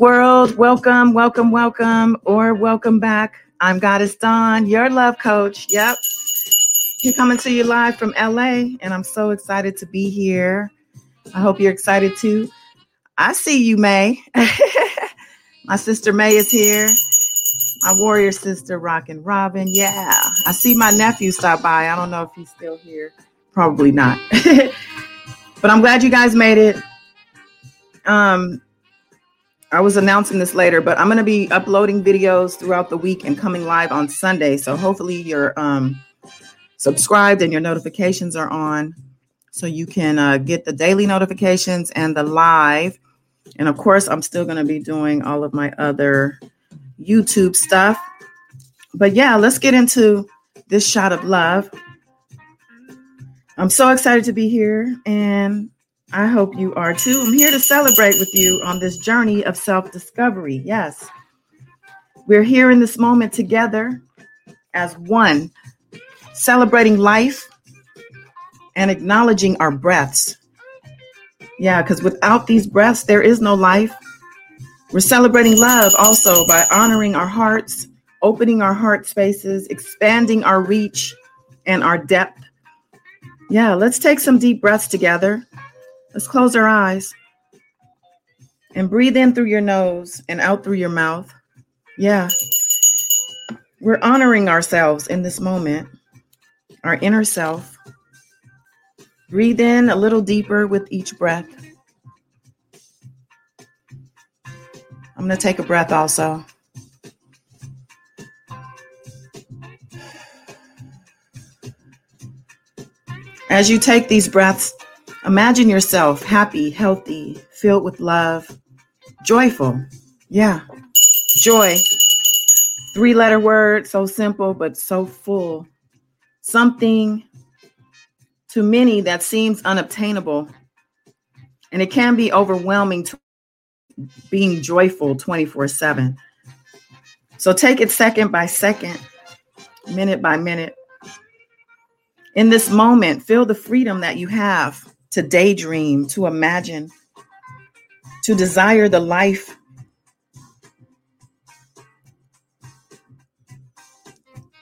World. Welcome, welcome, welcome, or welcome back. I'm Goddess Dawn, your love coach. Yep. Here coming to you live from LA, and I'm so excited to be here. I hope you're excited too. I see you, May. My sister May is here. My warrior sister, Rockin' Robin. Yeah. I see my nephew stop by. I don't know if he's still here. Probably not. but I'm glad you guys made it. Um, I was announcing this later, but I'm going to be uploading videos throughout the week and coming live on Sunday. So hopefully you're um, subscribed and your notifications are on so you can uh, get the daily notifications and the live. And of course, I'm still going to be doing all of my other YouTube stuff. But yeah, let's get into this shot of love. I'm so excited to be here and I hope you are too. I'm here to celebrate with you on this journey of self discovery. Yes, we're here in this moment together as one, celebrating life and acknowledging our breaths. Yeah, because without these breaths, there is no life. We're celebrating love also by honoring our hearts, opening our heart spaces, expanding our reach and our depth. Yeah, let's take some deep breaths together. Let's close our eyes and breathe in through your nose and out through your mouth. Yeah. We're honoring ourselves in this moment, our inner self. Breathe in a little deeper with each breath. I'm going to take a breath also. As you take these breaths, Imagine yourself happy, healthy, filled with love, joyful. Yeah, joy. Three letter word, so simple, but so full. Something to many that seems unobtainable. And it can be overwhelming to being joyful 24 7. So take it second by second, minute by minute. In this moment, feel the freedom that you have to daydream, to imagine, to desire the life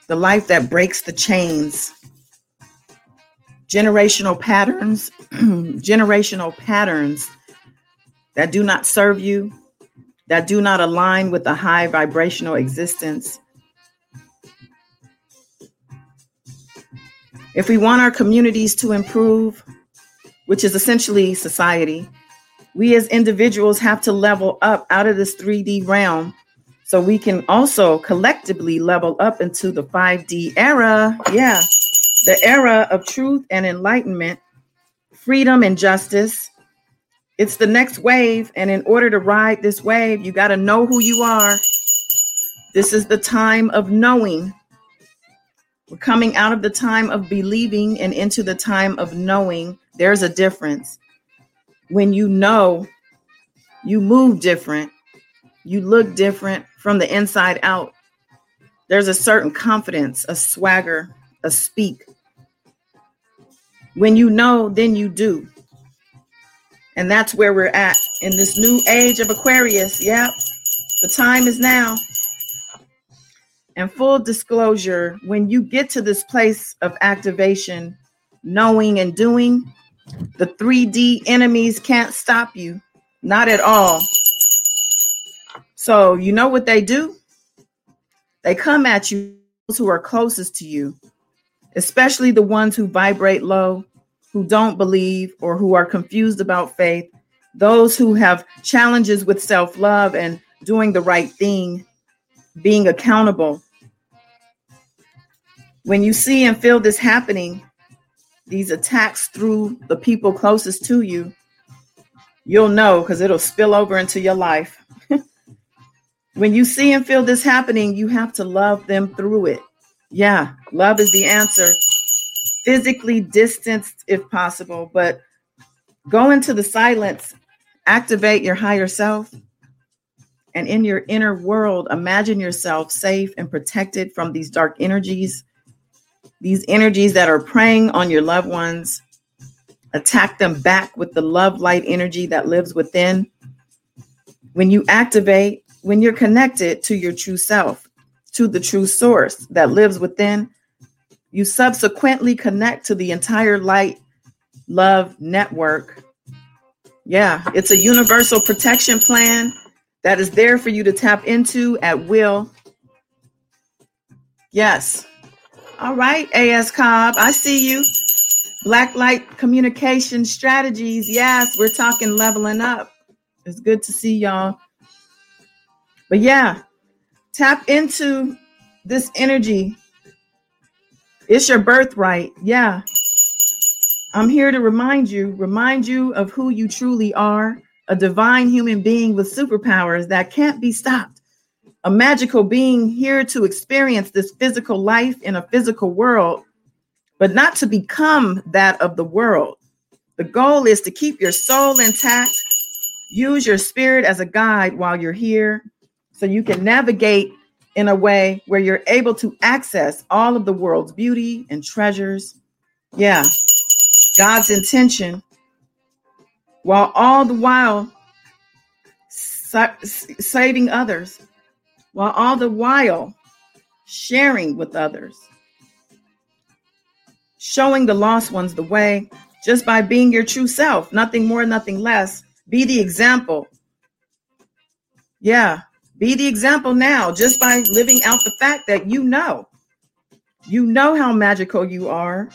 the life that breaks the chains. Generational patterns generational patterns that do not serve you that do not align with the high vibrational existence. If we want our communities to improve which is essentially society, we as individuals have to level up out of this 3D realm so we can also collectively level up into the 5D era. Yeah, the era of truth and enlightenment, freedom and justice. It's the next wave. And in order to ride this wave, you got to know who you are. This is the time of knowing. We're coming out of the time of believing and into the time of knowing there's a difference. When you know, you move different, you look different from the inside out. There's a certain confidence, a swagger, a speak. When you know, then you do. And that's where we're at in this new age of Aquarius. Yep. The time is now. And full disclosure, when you get to this place of activation, knowing and doing, the 3D enemies can't stop you, not at all. So, you know what they do? They come at you who are closest to you, especially the ones who vibrate low, who don't believe, or who are confused about faith, those who have challenges with self love and doing the right thing, being accountable. When you see and feel this happening, these attacks through the people closest to you, you'll know because it'll spill over into your life. when you see and feel this happening, you have to love them through it. Yeah, love is the answer. Physically distanced if possible, but go into the silence, activate your higher self, and in your inner world, imagine yourself safe and protected from these dark energies these energies that are preying on your loved ones, attack them back with the love light energy that lives within. when you activate, when you're connected to your true self, to the true source that lives within, you subsequently connect to the entire light love network. Yeah, it's a universal protection plan that is there for you to tap into at will. Yes. All right, AS Cobb, I see you. Black Light Communication Strategies. Yes, we're talking leveling up. It's good to see y'all. But yeah, tap into this energy. It's your birthright. Yeah. I'm here to remind you, remind you of who you truly are a divine human being with superpowers that can't be stopped, a magical being here to experience this physical life in a physical world, but not to become that of the world. The goal is to keep your soul intact, use your spirit as a guide while you're here so you can navigate in a way where you're able to access all of the world's beauty and treasures. Yeah, God's intention while all the while sa- saving others, while all the while sharing with others, showing the lost ones the way just by being your true self, nothing more, nothing less. Be the example. Yeah, be the example now just by living out the fact that you know. You know how magical you are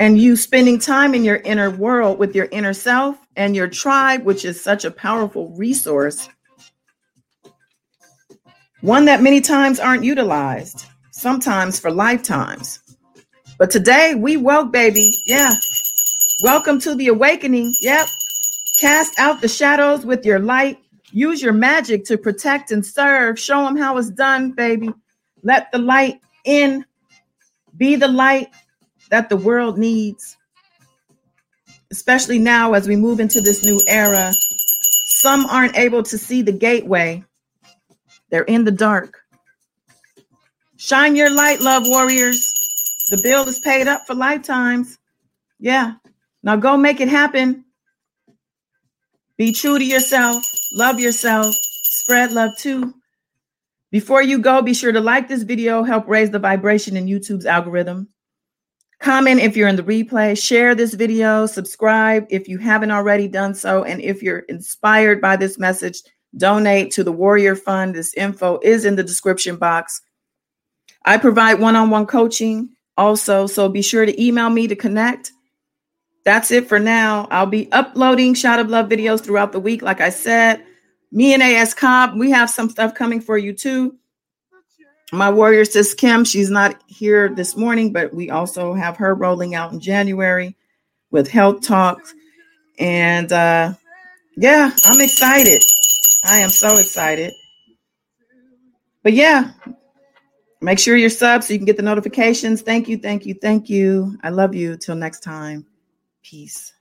and you spending time in your inner world with your inner self and your tribe, which is such a powerful resource, one that many times aren't utilized, sometimes for lifetimes. But today we woke, baby. Yeah. Welcome to the awakening. Yep. Cast out the shadows with your light. Use your magic to protect and serve. Show them how it's done, baby. Let the light in. Be the light that the world needs, especially now as we move into this new era. Some aren't able to see the gateway, they're in the dark. Shine your light, love warriors. The bill is paid up for lifetimes. Yeah. Now go make it happen. Be true to yourself, love yourself, spread love too. Before you go, be sure to like this video, help raise the vibration in YouTube's algorithm. Comment if you're in the replay, share this video, subscribe if you haven't already done so. And if you're inspired by this message, donate to the Warrior Fund. This info is in the description box. I provide one on one coaching also, so be sure to email me to connect. That's it for now. I'll be uploading Shot of Love videos throughout the week. Like I said, me and AS Cobb, we have some stuff coming for you too my warrior sis Kim, she's not here this morning, but we also have her rolling out in January with health talks. And uh, yeah, I'm excited. I am so excited. But yeah, make sure you're sub so you can get the notifications. Thank you, thank you, thank you. I love you. Till next time. Peace.